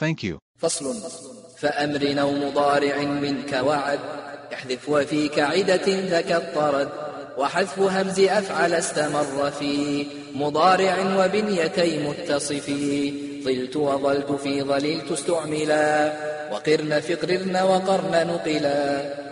Thank you. فصل. فأمر أو مضارع منك وعد. احذف وفي كعدة ذاك الطرد وحذف همز أفعل استمر في. مضارع وبنيتي متصف. ظلت وظلت في ظللت استعملا وقرن في قررن وقرن نقلا.